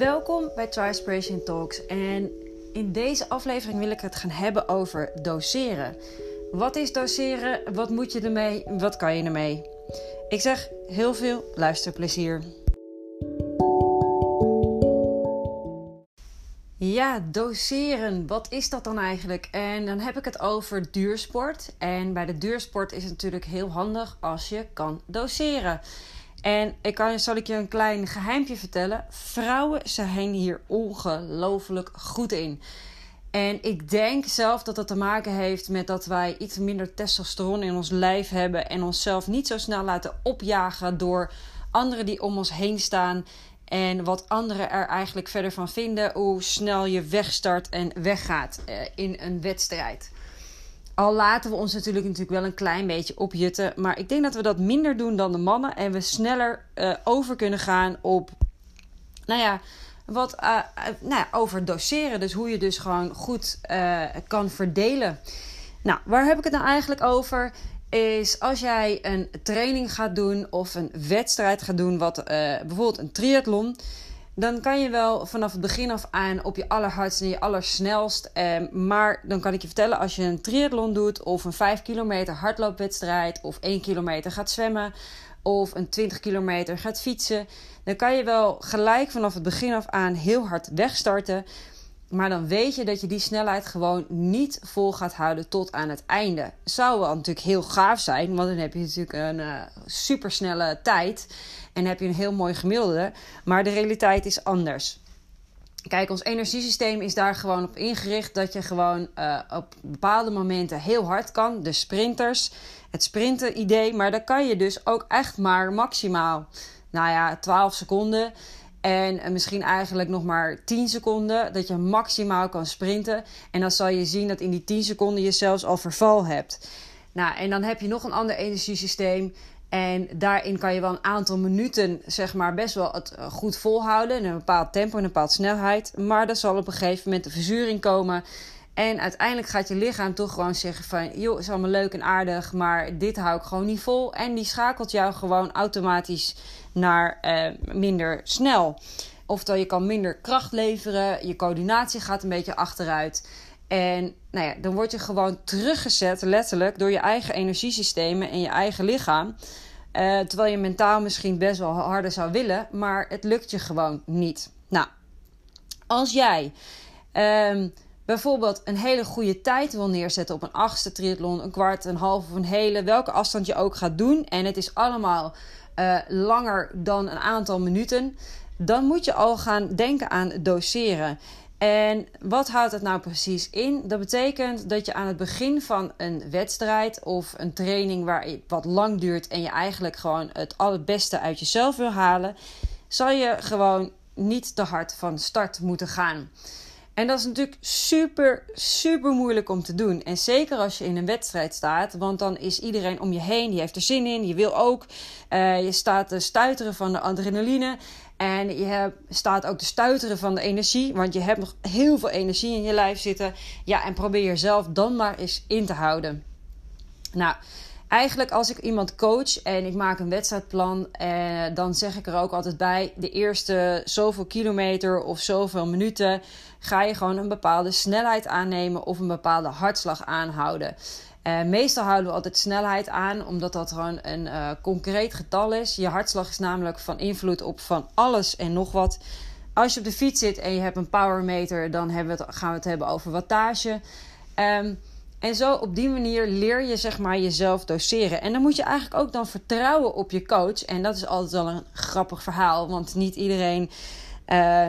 Welkom bij Trispiration Talks en in deze aflevering wil ik het gaan hebben over doseren. Wat is doseren? Wat moet je ermee? Wat kan je ermee? Ik zeg heel veel luisterplezier. Ja, doseren. Wat is dat dan eigenlijk? En dan heb ik het over duursport. En bij de duursport is het natuurlijk heel handig als je kan doseren. En ik kan, zal ik je een klein geheimje vertellen. Vrouwen zijn hier ongelooflijk goed in. En ik denk zelf dat dat te maken heeft met dat wij iets minder testosteron in ons lijf hebben. En onszelf niet zo snel laten opjagen door anderen die om ons heen staan. En wat anderen er eigenlijk verder van vinden. Hoe snel je wegstart en weggaat eh, in een wedstrijd. Al laten we ons natuurlijk, natuurlijk wel een klein beetje opjutten. Maar ik denk dat we dat minder doen dan de mannen. En we sneller uh, over kunnen gaan op. Nou ja, wat uh, nou ja, over doseren. Dus hoe je dus gewoon goed kan verdelen. Nou, waar heb ik het nou eigenlijk over? Is als jij een training gaat doen of een wedstrijd gaat doen, wat bijvoorbeeld een triathlon dan kan je wel vanaf het begin af aan op je allerhardst en je allersnelst. Eh, maar dan kan ik je vertellen, als je een triathlon doet, of een 5 kilometer hardloopwedstrijd, of 1 kilometer gaat zwemmen, of een 20 kilometer gaat fietsen, dan kan je wel gelijk vanaf het begin af aan heel hard wegstarten. Maar dan weet je dat je die snelheid gewoon niet vol gaat houden tot aan het einde. Zou wel natuurlijk heel gaaf zijn, want dan heb je natuurlijk een uh, supersnelle tijd. En heb je een heel mooi gemiddelde. Maar de realiteit is anders. Kijk, ons energiesysteem is daar gewoon op ingericht dat je gewoon uh, op bepaalde momenten heel hard kan. De sprinters, het sprinten idee. Maar dan kan je dus ook echt maar maximaal, nou ja, 12 seconden. En misschien eigenlijk nog maar 10 seconden dat je maximaal kan sprinten. En dan zal je zien dat in die 10 seconden je zelfs al verval hebt. Nou, en dan heb je nog een ander energiesysteem. En daarin kan je wel een aantal minuten, zeg maar, best wel het eh, goed volhouden. In een bepaald tempo en een bepaalde snelheid. Maar er zal op een gegeven moment de verzuring komen. En uiteindelijk gaat je lichaam toch gewoon zeggen van... joh, is allemaal leuk en aardig, maar dit hou ik gewoon niet vol. En die schakelt jou gewoon automatisch naar uh, minder snel. Oftewel, je kan minder kracht leveren, je coördinatie gaat een beetje achteruit. En nou ja, dan word je gewoon teruggezet, letterlijk, door je eigen energiesystemen en je eigen lichaam. Uh, terwijl je mentaal misschien best wel harder zou willen, maar het lukt je gewoon niet. Nou, als jij um, bijvoorbeeld een hele goede tijd wil neerzetten op een achtste triathlon, een kwart, een half of een hele, welke afstand je ook gaat doen, en het is allemaal uh, langer dan een aantal minuten, dan moet je al gaan denken aan doseren. En wat houdt het nou precies in? Dat betekent dat je aan het begin van een wedstrijd of een training waar wat lang duurt en je eigenlijk gewoon het allerbeste uit jezelf wil halen, zal je gewoon niet te hard van start moeten gaan. En dat is natuurlijk super, super moeilijk om te doen. En zeker als je in een wedstrijd staat, want dan is iedereen om je heen, die heeft er zin in, je wil ook. Uh, je staat te stuiteren van de adrenaline. En je staat ook te stuiteren van de energie, want je hebt nog heel veel energie in je lijf zitten. Ja, en probeer jezelf dan maar eens in te houden. Nou, eigenlijk als ik iemand coach en ik maak een wedstrijdplan, eh, dan zeg ik er ook altijd bij: de eerste zoveel kilometer of zoveel minuten ga je gewoon een bepaalde snelheid aannemen of een bepaalde hartslag aanhouden. Uh, meestal houden we altijd snelheid aan, omdat dat gewoon een uh, concreet getal is. Je hartslag is namelijk van invloed op van alles en nog wat. Als je op de fiets zit en je hebt een powermeter, dan we gaan we het hebben over wattage. Um, en zo op die manier leer je zeg maar jezelf doseren. En dan moet je eigenlijk ook dan vertrouwen op je coach. En dat is altijd wel een grappig verhaal, want niet iedereen. Uh,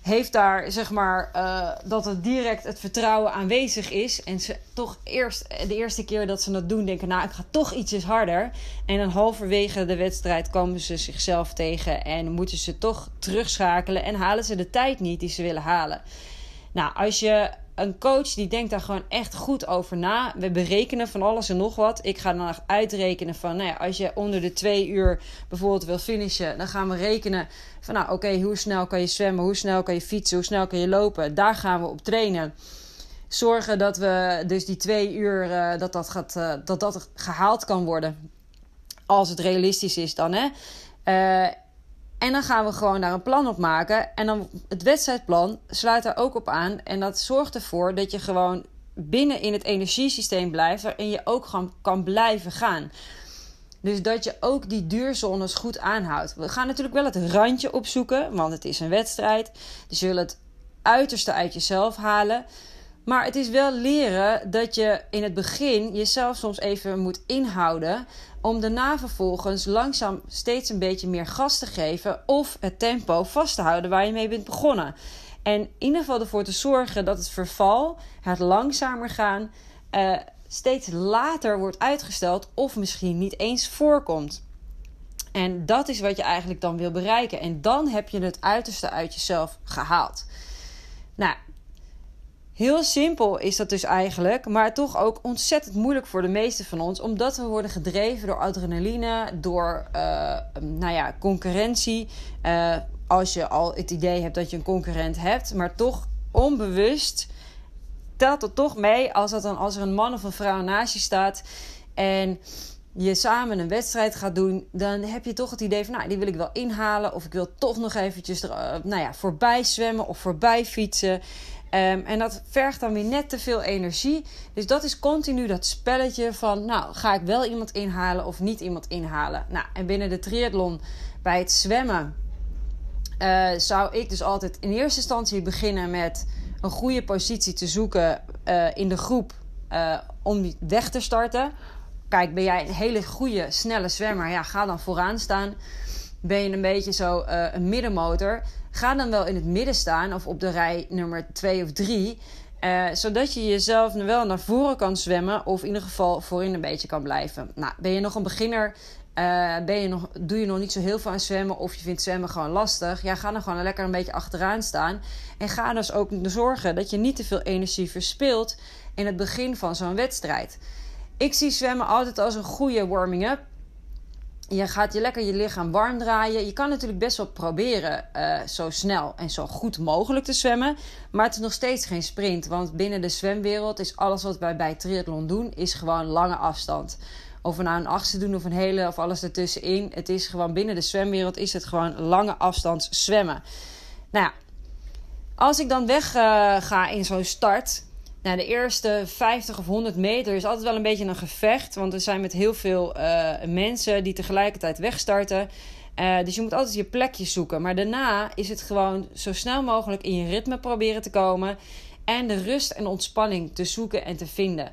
heeft daar zeg maar uh, dat het direct het vertrouwen aanwezig is. En ze toch eerst de eerste keer dat ze dat doen, denken: Nou, ik ga toch ietsjes harder. En dan halverwege de wedstrijd komen ze zichzelf tegen en moeten ze toch terugschakelen en halen ze de tijd niet die ze willen halen. Nou, als je een coach die denkt daar gewoon echt goed over na. We berekenen van alles en nog wat. Ik ga dan uitrekenen van, nou ja, als je onder de twee uur bijvoorbeeld wil finishen, dan gaan we rekenen van, nou oké, hoe snel kan je zwemmen, hoe snel kan je fietsen, hoe snel kan je lopen. Daar gaan we op trainen. Zorgen dat we dus die twee uur, uh, dat, dat, gaat, uh, dat dat gehaald kan worden. Als het realistisch is dan, hè. Uh, En dan gaan we gewoon daar een plan op maken. En dan het wedstrijdplan sluit daar ook op aan. En dat zorgt ervoor dat je gewoon binnen in het energiesysteem blijft. Waarin je ook gewoon kan blijven gaan. Dus dat je ook die duurzones goed aanhoudt. We gaan natuurlijk wel het randje opzoeken, want het is een wedstrijd. Dus je wil het uiterste uit jezelf halen. Maar het is wel leren dat je in het begin jezelf soms even moet inhouden. Om daarna vervolgens langzaam steeds een beetje meer gas te geven. Of het tempo vast te houden waar je mee bent begonnen. En in ieder geval ervoor te zorgen dat het verval, het langzamer gaan, uh, steeds later wordt uitgesteld. Of misschien niet eens voorkomt. En dat is wat je eigenlijk dan wil bereiken. En dan heb je het uiterste uit jezelf gehaald. Nou, Heel simpel is dat dus eigenlijk, maar toch ook ontzettend moeilijk voor de meesten van ons, omdat we worden gedreven door adrenaline, door uh, nou ja, concurrentie. Uh, als je al het idee hebt dat je een concurrent hebt, maar toch onbewust telt het toch mee als, dat dan, als er een man of een vrouw naast je staat en je samen een wedstrijd gaat doen, dan heb je toch het idee van, nou, die wil ik wel inhalen. Of ik wil toch nog eventjes er, uh, nou ja, voorbij zwemmen of voorbij fietsen. Um, en dat vergt dan weer net te veel energie. Dus dat is continu dat spelletje van, nou, ga ik wel iemand inhalen of niet iemand inhalen? Nou, en binnen de triathlon, bij het zwemmen, uh, zou ik dus altijd in eerste instantie beginnen met een goede positie te zoeken uh, in de groep uh, om weg te starten. Kijk, ben jij een hele goede, snelle zwemmer? Ja, ga dan vooraan staan. Ben je een beetje zo een middenmotor? Ga dan wel in het midden staan of op de rij nummer 2 of 3. Uh, eh, zodat je jezelf wel naar voren kan zwemmen. Of in ieder geval voorin een beetje kan blijven. Nou, ben je nog een beginner. Uh, ben je nog, doe je nog niet zo heel veel aan zwemmen. Of je vindt zwemmen gewoon lastig. Ja, ga dan gewoon lekker een beetje achteraan staan. En ga dus ook zorgen dat je niet te veel energie verspilt. In het begin van zo'n wedstrijd. Ik zie zwemmen altijd als een goede warming-up je gaat je lekker je lichaam warm draaien. Je kan natuurlijk best wel proberen uh, zo snel en zo goed mogelijk te zwemmen. Maar het is nog steeds geen sprint. Want binnen de zwemwereld is alles wat wij bij triathlon doen, is gewoon lange afstand. Of we nou een achtste doen of een hele of alles ertussenin. Het is gewoon binnen de zwemwereld is het gewoon lange afstand zwemmen. Nou ja, als ik dan weg uh, ga in zo'n start nou, de eerste 50 of 100 meter is altijd wel een beetje een gevecht. Want we zijn met heel veel uh, mensen die tegelijkertijd wegstarten. Uh, dus je moet altijd je plekje zoeken. Maar daarna is het gewoon zo snel mogelijk in je ritme proberen te komen. En de rust en ontspanning te zoeken en te vinden.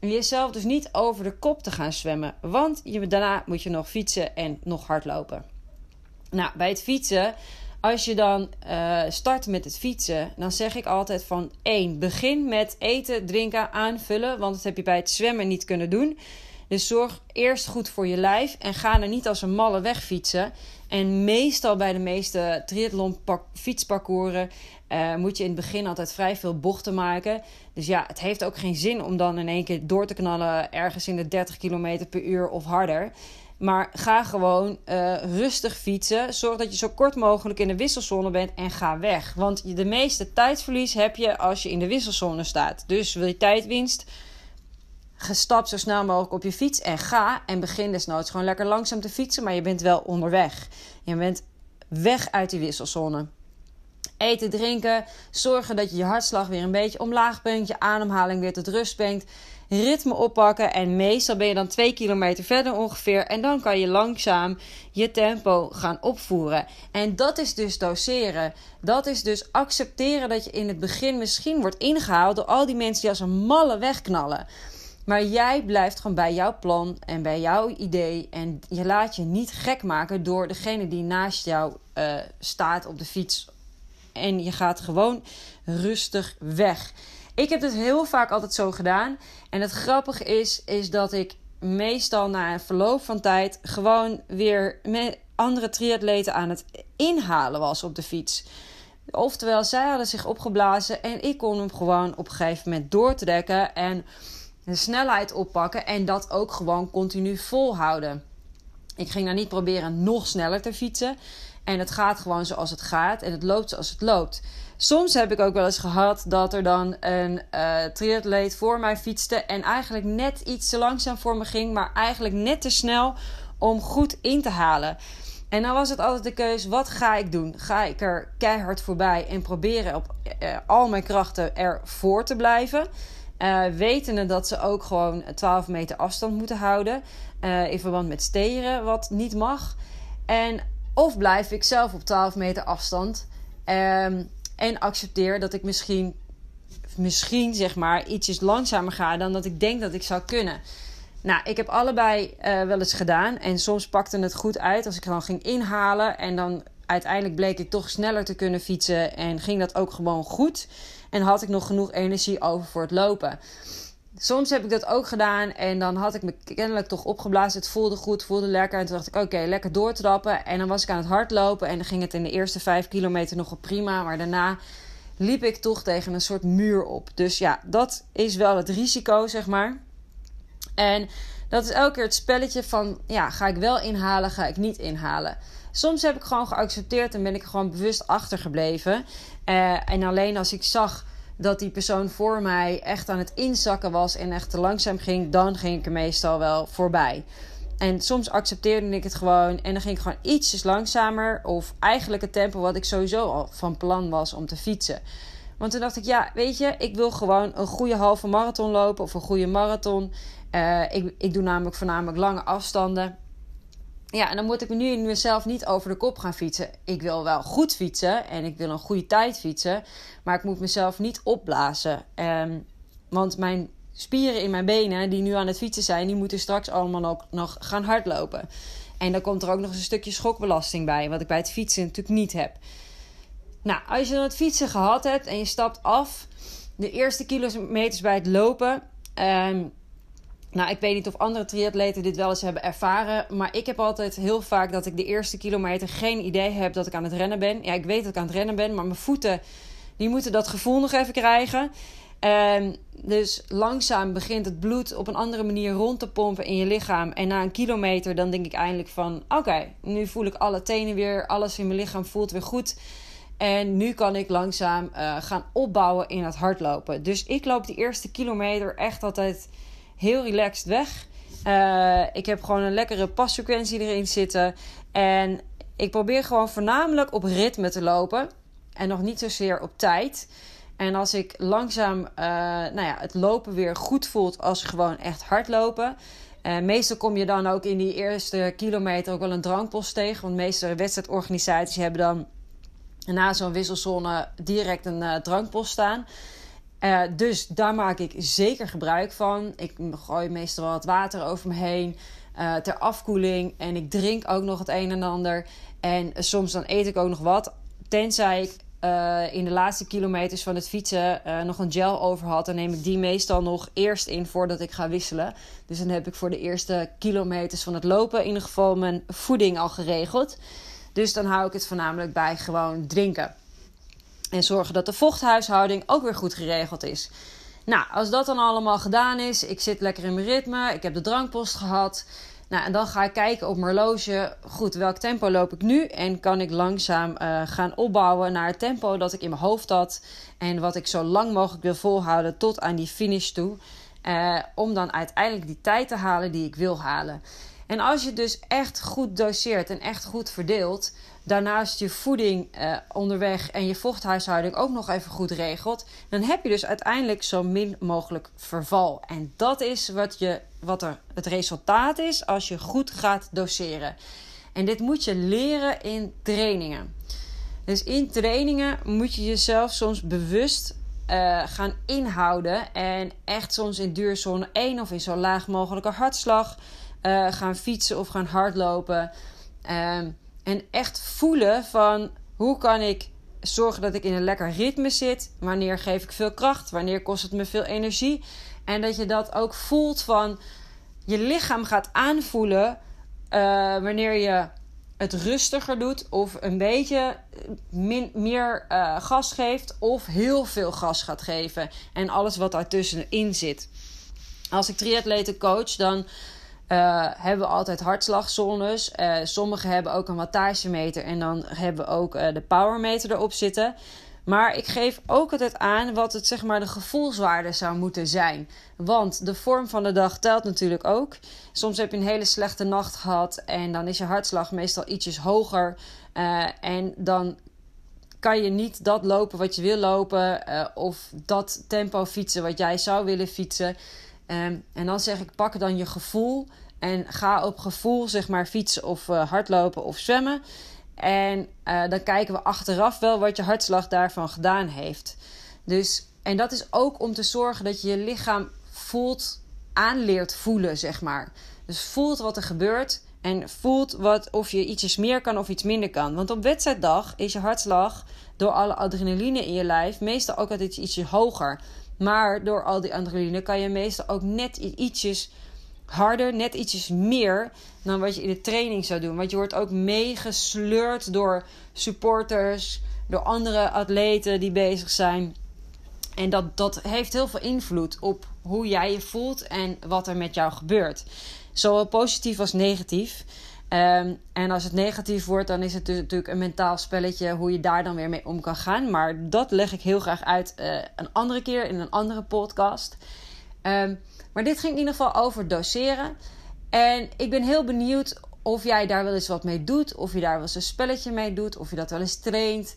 En jezelf dus niet over de kop te gaan zwemmen. Want je, daarna moet je nog fietsen en nog hardlopen. Nou, bij het fietsen als je dan uh, start met het fietsen, dan zeg ik altijd van 1. Begin met eten, drinken, aanvullen. Want dat heb je bij het zwemmen niet kunnen doen. Dus zorg eerst goed voor je lijf en ga er niet als een malle weg fietsen. En meestal bij de meeste triathlon fietsparcours uh, moet je in het begin altijd vrij veel bochten maken. Dus ja, het heeft ook geen zin om dan in één keer door te knallen ergens in de 30 km per uur of harder. Maar ga gewoon uh, rustig fietsen. Zorg dat je zo kort mogelijk in de wisselzone bent en ga weg. Want de meeste tijdverlies heb je als je in de wisselzone staat. Dus wil je tijdwinst, gestapt zo snel mogelijk op je fiets en ga. En begin desnoods gewoon lekker langzaam te fietsen, maar je bent wel onderweg. Je bent weg uit die wisselzone. Eten, drinken, zorgen dat je je hartslag weer een beetje omlaag brengt, je ademhaling weer tot rust brengt ritme oppakken. En meestal ben je dan twee kilometer verder ongeveer. En dan kan je langzaam je tempo gaan opvoeren. En dat is dus doseren. Dat is dus accepteren dat je in het begin misschien wordt ingehaald door al die mensen die als een malle wegknallen. Maar jij blijft gewoon bij jouw plan en bij jouw idee. En je laat je niet gek maken door degene die naast jou uh, staat op de fiets. En je gaat gewoon rustig weg. Ik heb het heel vaak altijd zo gedaan. En het grappige is, is dat ik meestal na een verloop van tijd gewoon weer met andere triatleten aan het inhalen was op de fiets. Oftewel, zij hadden zich opgeblazen en ik kon hem gewoon op een gegeven moment door te dekken en de snelheid oppakken en dat ook gewoon continu volhouden. Ik ging daar niet proberen nog sneller te fietsen. En het gaat gewoon zoals het gaat en het loopt zoals het loopt. Soms heb ik ook wel eens gehad dat er dan een uh, triatleet voor mij fietste en eigenlijk net iets te langzaam voor me ging, maar eigenlijk net te snel om goed in te halen. En dan was het altijd de keuze: wat ga ik doen? Ga ik er keihard voorbij en proberen op uh, al mijn krachten ervoor te blijven? Uh, wetende dat ze ook gewoon 12 meter afstand moeten houden. In verband met steren, wat niet mag. En of blijf ik zelf op 12 meter afstand. Um, en accepteer dat ik misschien, misschien zeg maar, ietsjes langzamer ga dan dat ik denk dat ik zou kunnen. Nou, ik heb allebei uh, wel eens gedaan. En soms pakte het goed uit als ik dan ging inhalen. En dan uiteindelijk bleek ik toch sneller te kunnen fietsen. En ging dat ook gewoon goed. En had ik nog genoeg energie over voor het lopen. Soms heb ik dat ook gedaan en dan had ik me kennelijk toch opgeblazen. Het voelde goed, voelde lekker. En toen dacht ik, oké, lekker doortrappen. En dan was ik aan het hardlopen en dan ging het in de eerste vijf kilometer nog prima. Maar daarna liep ik toch tegen een soort muur op. Dus ja, dat is wel het risico, zeg maar. En dat is elke keer het spelletje van, ja, ga ik wel inhalen, ga ik niet inhalen. Soms heb ik gewoon geaccepteerd en ben ik gewoon bewust achtergebleven. Uh, en alleen als ik zag dat die persoon voor mij echt aan het inzakken was en echt te langzaam ging, dan ging ik er meestal wel voorbij. En soms accepteerde ik het gewoon en dan ging ik gewoon ietsjes langzamer of eigenlijk het tempo wat ik sowieso al van plan was om te fietsen. Want toen dacht ik, ja, weet je, ik wil gewoon een goede halve marathon lopen of een goede marathon. Uh, ik, ik doe namelijk voornamelijk lange afstanden. Ja, en dan moet ik me nu in mezelf niet over de kop gaan fietsen. Ik wil wel goed fietsen en ik wil een goede tijd fietsen. Maar ik moet mezelf niet opblazen. Um, want mijn spieren in mijn benen, die nu aan het fietsen zijn, die moeten straks allemaal ook nog gaan hardlopen. En dan komt er ook nog een stukje schokbelasting bij, wat ik bij het fietsen natuurlijk niet heb. Nou, als je dan het fietsen gehad hebt en je stapt af, de eerste kilometers bij het lopen. Um, nou, ik weet niet of andere triatleten dit wel eens hebben ervaren. Maar ik heb altijd heel vaak dat ik de eerste kilometer geen idee heb dat ik aan het rennen ben. Ja, ik weet dat ik aan het rennen ben, maar mijn voeten die moeten dat gevoel nog even krijgen. Um, dus langzaam begint het bloed op een andere manier rond te pompen in je lichaam. En na een kilometer dan denk ik eindelijk van... oké, nu voel ik alle tenen weer, alles in mijn lichaam voelt weer goed. En nu kan ik langzaam uh, gaan opbouwen in het hardlopen. Dus ik loop die eerste kilometer echt altijd heel relaxed weg. Uh, ik heb gewoon een lekkere passequentie erin zitten. En ik probeer gewoon voornamelijk op ritme te lopen. En nog niet zozeer op tijd. En als ik langzaam uh, nou ja, het lopen weer goed voelt als gewoon echt hardlopen. Uh, meestal kom je dan ook in die eerste kilometer ook wel een drankpost tegen. Want meeste wedstrijdorganisaties hebben dan na zo'n wisselsonne direct een drankpost staan. Uh, dus daar maak ik zeker gebruik van. Ik gooi meestal wat water over me heen uh, ter afkoeling. En ik drink ook nog het een en ander. En soms dan eet ik ook nog wat. Tenzij ik uh, in de laatste kilometers van het fietsen nog een gel over had. Dan neem ik die meestal nog eerst in voordat ik ga wisselen. Dus dan heb ik voor de eerste kilometers van het lopen in ieder geval mijn voeding al geregeld. Dus dan hou ik het voornamelijk bij gewoon drinken. En zorgen dat de vochthuishouding ook weer goed geregeld is. Nou, als dat dan allemaal gedaan is, ik zit lekker in mijn ritme, ik heb de drankpost gehad. Nou, en dan ga ik kijken op mijn horloge. Goed, welk tempo loop ik nu? En kan ik langzaam uh, gaan opbouwen naar het tempo dat ik in mijn hoofd had. En wat ik zo lang mogelijk wil volhouden tot aan die finish toe. Uh, om dan uiteindelijk die tijd te halen die ik wil halen. En als je dus echt goed doseert en echt goed verdeelt, daarnaast je voeding uh, onderweg en je vochthuishouding ook nog even goed regelt, dan heb je dus uiteindelijk zo min mogelijk verval. En dat is wat, je, wat er het resultaat is als je goed gaat doseren. En dit moet je leren in trainingen. Dus in trainingen moet je jezelf soms bewust uh, gaan inhouden en echt soms in duurzone 1 of in zo laag mogelijke hartslag uh, gaan fietsen of gaan hardlopen. Uh, en echt voelen van hoe kan ik zorgen dat ik in een lekker ritme zit. Wanneer geef ik veel kracht? Wanneer kost het me veel energie? En dat je dat ook voelt van je lichaam gaat aanvoelen uh, wanneer je het rustiger doet of een beetje min, meer uh, gas geeft of heel veel gas gaat geven en alles wat daartussenin zit. Als ik triatleten coach, dan uh, hebben we altijd hartslagzones. Uh, sommigen hebben ook een wattagemeter en dan hebben we ook uh, de powermeter erop zitten. Maar ik geef ook altijd aan wat het zeg maar de gevoelswaarde zou moeten zijn. Want de vorm van de dag telt natuurlijk ook. Soms heb je een hele slechte nacht gehad en dan is je hartslag meestal ietsjes hoger. En dan kan je niet dat lopen wat je wil lopen of dat tempo fietsen wat jij zou willen fietsen. Um, en dan zeg ik, pak dan je gevoel en ga op gevoel zeg maar fietsen of uh, hardlopen of zwemmen. En uh, dan kijken we achteraf wel wat je hartslag daarvan gedaan heeft. Dus, en dat is ook om te zorgen dat je je lichaam voelt, aanleert voelen, zeg maar. Dus voelt wat er gebeurt en voelt wat, of je ietsjes meer kan of iets minder kan. Want op wedstrijddag is je hartslag door alle adrenaline in je lijf meestal ook altijd ietsje hoger. Maar door al die adrenaline kan je meestal ook net ietsjes harder, net ietsjes meer dan wat je in de training zou doen. Want je wordt ook meegesleurd door supporters, door andere atleten die bezig zijn. En dat, dat heeft heel veel invloed op hoe jij je voelt en wat er met jou gebeurt. Zowel positief als negatief. Um, en als het negatief wordt, dan is het natuurlijk een mentaal spelletje hoe je daar dan weer mee om kan gaan. Maar dat leg ik heel graag uit uh, een andere keer in een andere podcast. Um, maar dit ging in ieder geval over doseren. En ik ben heel benieuwd of jij daar wel eens wat mee doet. Of je daar wel eens een spelletje mee doet. Of je dat wel eens traint.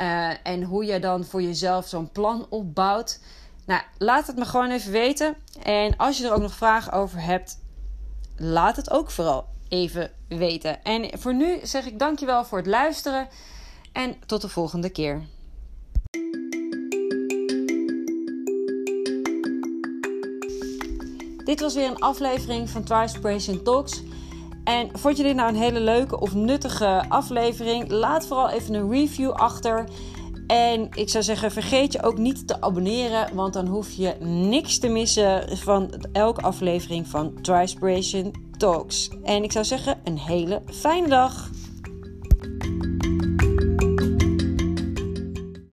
Uh, en hoe je dan voor jezelf zo'n plan opbouwt. Nou, laat het me gewoon even weten. En als je er ook nog vragen over hebt, laat het ook vooral even weten. En voor nu zeg ik dankjewel voor het luisteren. En tot de volgende keer. Dit was weer een aflevering van Trispiration Talks. En vond je dit nou een hele leuke of nuttige aflevering? Laat vooral even een review achter. En ik zou zeggen, vergeet je ook niet te abonneren, want dan hoef je niks te missen van elke aflevering van Trispiration En ik zou zeggen, een hele fijne dag.